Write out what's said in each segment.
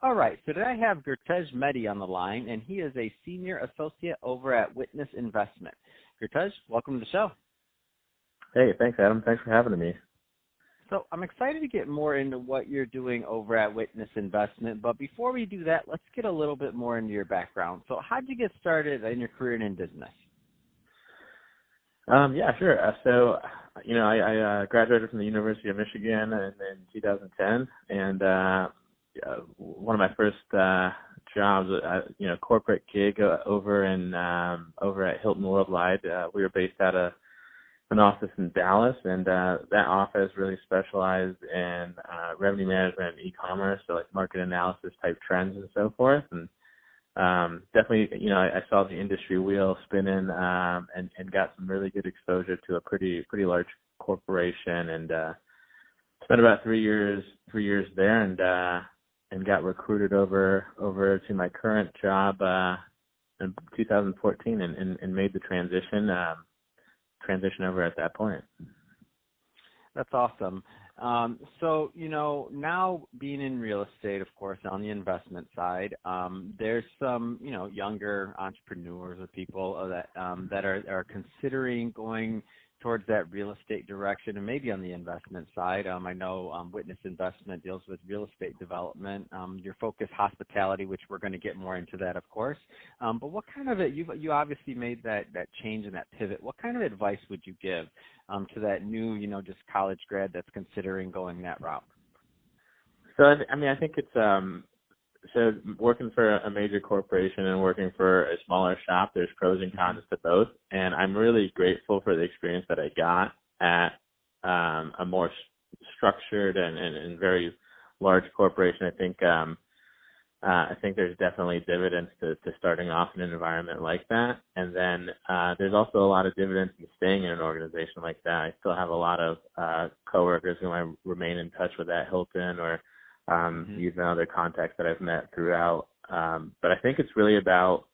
All right, so today I have Gurtej Mehdi on the line, and he is a senior associate over at Witness Investment. Gurtej, welcome to the show. Hey, thanks, Adam. Thanks for having me. So I'm excited to get more into what you're doing over at Witness Investment. But before we do that, let's get a little bit more into your background. So how'd you get started in your career in business? Um, yeah, sure. Uh, so, you know, I, I uh, graduated from the University of Michigan in, in 2010, and uh, one of my first uh, jobs, uh, you know, corporate gig uh, over in um, over at Hilton Worldwide. Uh, we were based out of an office in Dallas, and uh, that office really specialized in uh, revenue management and e-commerce, so like market analysis type trends and so forth. And um, definitely, you know, I, I saw the industry wheel spinning um, and, and got some really good exposure to a pretty pretty large corporation, and uh, spent about three years three years there, and uh, and got recruited over over to my current job uh, in 2014, and, and, and made the transition um, transition over at that point. That's awesome. Um, so, you know, now being in real estate, of course, on the investment side, um, there's some, you know, younger entrepreneurs or people that um, that are, are considering going towards that real estate direction and maybe on the investment side. Um, I know um, Witness Investment deals with real estate development. Um, your focus hospitality, which we're going to get more into that, of course. Um, but what kind of it? You you obviously made that that change and that pivot. What kind of advice would you give um, to that new, you know, just college grad that's considering going that route? So I mean, I think it's um, so working for a major corporation and working for a smaller shop, there's pros and cons to both. And I'm really grateful for the experience that I got at um, a more structured and, and, and very large corporation. I think um, uh, I think there's definitely dividends to, to starting off in an environment like that. And then uh, there's also a lot of dividends in staying in an organization like that. I still have a lot of uh, coworkers who I remain in touch with at Hilton or um, mm-hmm. using other contacts that I've met throughout. Um, but I think it's really about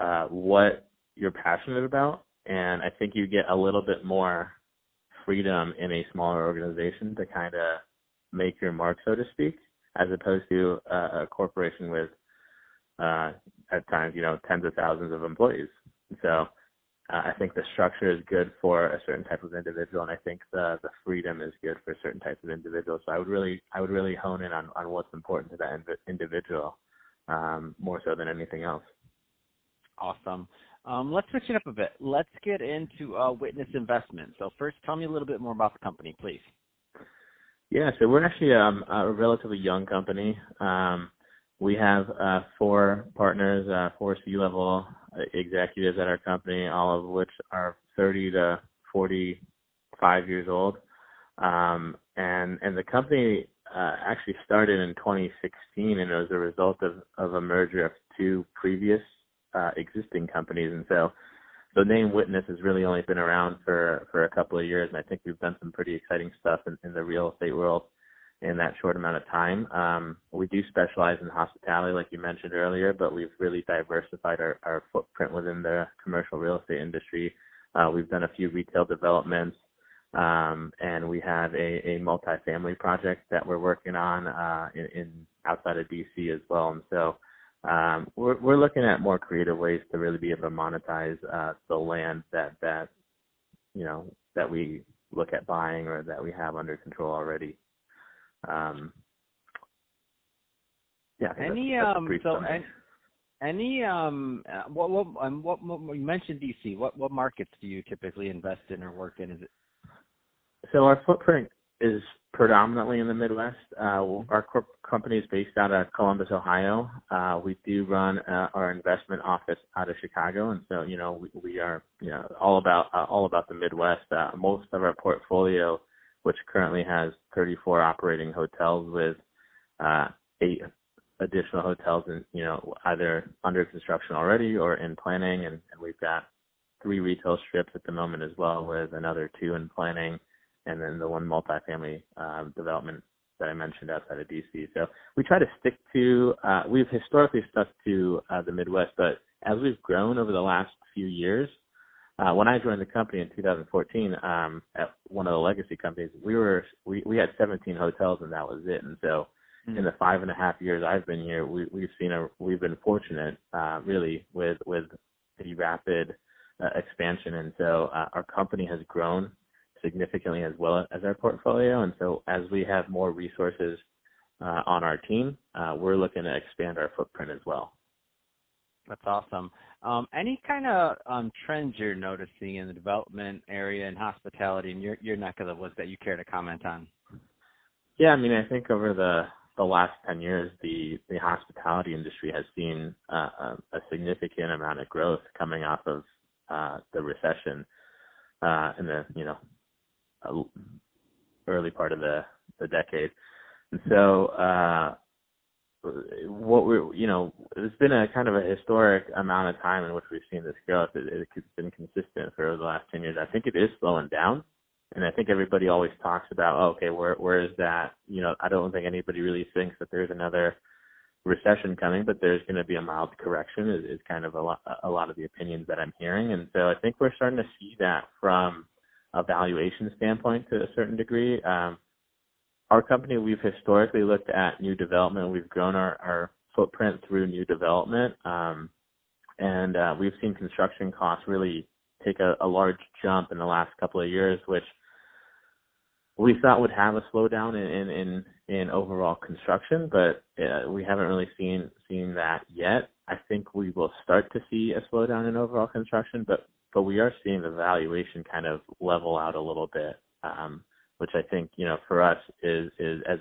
uh, what you're passionate about, and I think you get a little bit more freedom in a smaller organization to kind of make your mark, so to speak, as opposed to a, a corporation with uh, at times, you know, tens of thousands of employees. So uh, I think the structure is good for a certain type of individual, and I think the the freedom is good for certain types of individuals. So I would really I would really hone in on on what's important to that individual um, more so than anything else. Awesome. Um, let's switch it up a bit. Let's get into uh, Witness Investment. So first, tell me a little bit more about the company, please. Yeah, so we're actually um, a relatively young company. Um, we have uh, four partners, uh, four C-level executives at our company, all of which are 30 to 45 years old. Um, and and the company uh, actually started in 2016, and it was a result of, of a merger of two previous uh, existing companies. And so the name Witness has really only been around for for a couple of years, and I think we've done some pretty exciting stuff in, in the real estate world in that short amount of time. Um, we do specialize in hospitality, like you mentioned earlier, but we've really diversified our, our footprint within the commercial real estate industry. Uh, we've done a few retail developments, um, and we have a, a multifamily project that we're working on uh, in, in outside of DC as well. And so um, we're, we're looking at more creative ways to really be able to monetize uh, the land that that you know that we look at buying or that we have under control already. Um, yeah. Any that's, that's um so any, any um uh, what what um, what, what you mentioned DC. What what markets do you typically invest in or work in? Is it? So our footprint is predominantly in the Midwest. Uh, our corp- company is based out of Columbus, Ohio. Uh, we do run uh, our investment office out of Chicago, and so you know we, we are you know all about uh, all about the Midwest. Uh, most of our portfolio which currently has 34 operating hotels with uh, eight additional hotels in you know either under construction already or in planning, and, and we've got three retail strips at the moment as well, with another two in planning, and then the one multifamily um, development that I mentioned outside of DC. So we try to stick to. Uh, we've historically stuck to uh, the Midwest, but as we've grown over the last few years, uh, when I joined the company in 2014 um, at one of the legacy companies, we were we we had 17 hotels and that was it. And so, mm-hmm. in the five and a half years I've been here, we we've seen a we've been fortunate, uh, really, with with the rapid uh, expansion. And so uh, our company has grown significantly as well as our portfolio. And so as we have more resources uh, on our team, uh, we're looking to expand our footprint as well. That's awesome. Um, any kind of um, trends you're noticing in the development area and hospitality in your your neck of the woods that you care to comment on? Yeah, I mean, I think over the the last ten years, the the hospitality industry has seen uh, a significant amount of growth coming off of uh, the recession uh, in the you know early part of the the decade, and so uh, what we you know it's been a kind of a historic amount of time in which we've seen this growth. It, it's been consistent for the last ten years. I think it is slowing down, and I think everybody always talks about oh, okay, where where is that? You know, I don't think anybody really thinks that there's another recession coming, but there's going to be a mild correction. Is, is kind of a lot a lot of the opinions that I'm hearing, and so I think we're starting to see that from a valuation standpoint to a certain degree. Um, our company, we've historically looked at new development. We've grown our, our footprint through new development. Um, and uh, we've seen construction costs really take a, a large jump in the last couple of years, which we thought would have a slowdown in in in, in overall construction, but uh, we haven't really seen seen that yet. I think we will start to see a slowdown in overall construction, but but we are seeing the valuation kind of level out a little bit. Um, which I think you know for us is is as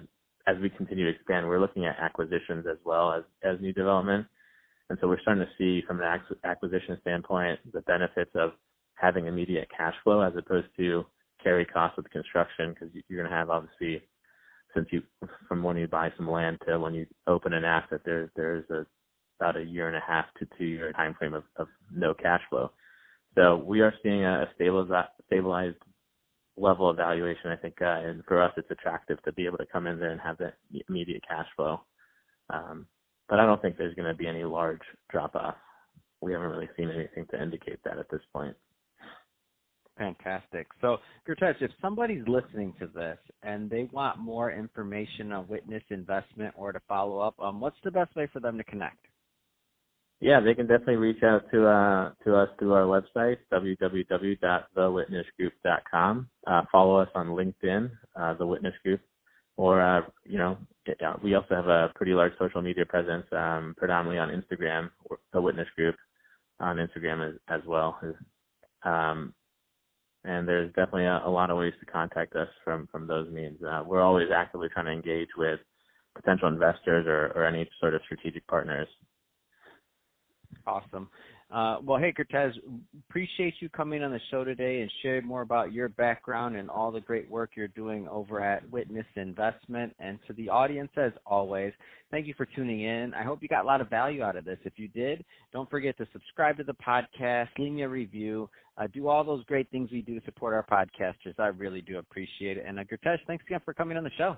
as we continue to expand, we're looking at acquisitions as well as as new development, and so we're starting to see from an acquisition standpoint the benefits of having immediate cash flow as opposed to carry costs with construction because you're going to have obviously since you from when you buy some land to when you open an asset there's there's a about a year and a half to two year time frame of, of no cash flow. So we are seeing a stabilized stabilized level of valuation, I think, uh, and for us, it's attractive to be able to come in there and have that immediate cash flow. Um, but I don't think there's going to be any large drop off. We haven't really seen anything to indicate that at this point. Fantastic. So, Gurtesh, if somebody's listening to this and they want more information on Witness Investment or to follow up, um, what's the best way for them to connect? Yeah, they can definitely reach out to uh, to us through our website www.thewitnessgroup.com. Uh, follow us on LinkedIn, uh, The Witness Group, or uh, you know, we also have a pretty large social media presence, um, predominantly on Instagram, The Witness Group on Instagram as, as well. Um, and there's definitely a, a, lot of ways to contact us from from those means. Uh, we're always actively trying to engage with potential investors or, or any sort of strategic partners Awesome. Uh, well, hey, Cortez, appreciate you coming on the show today and sharing more about your background and all the great work you're doing over at Witness Investment. And to the audience, as always, thank you for tuning in. I hope you got a lot of value out of this. If you did, don't forget to subscribe to the podcast, leave me a review, uh, do all those great things we do to support our podcasters. I really do appreciate it. And uh, Gurtesh, thanks again for coming on the show.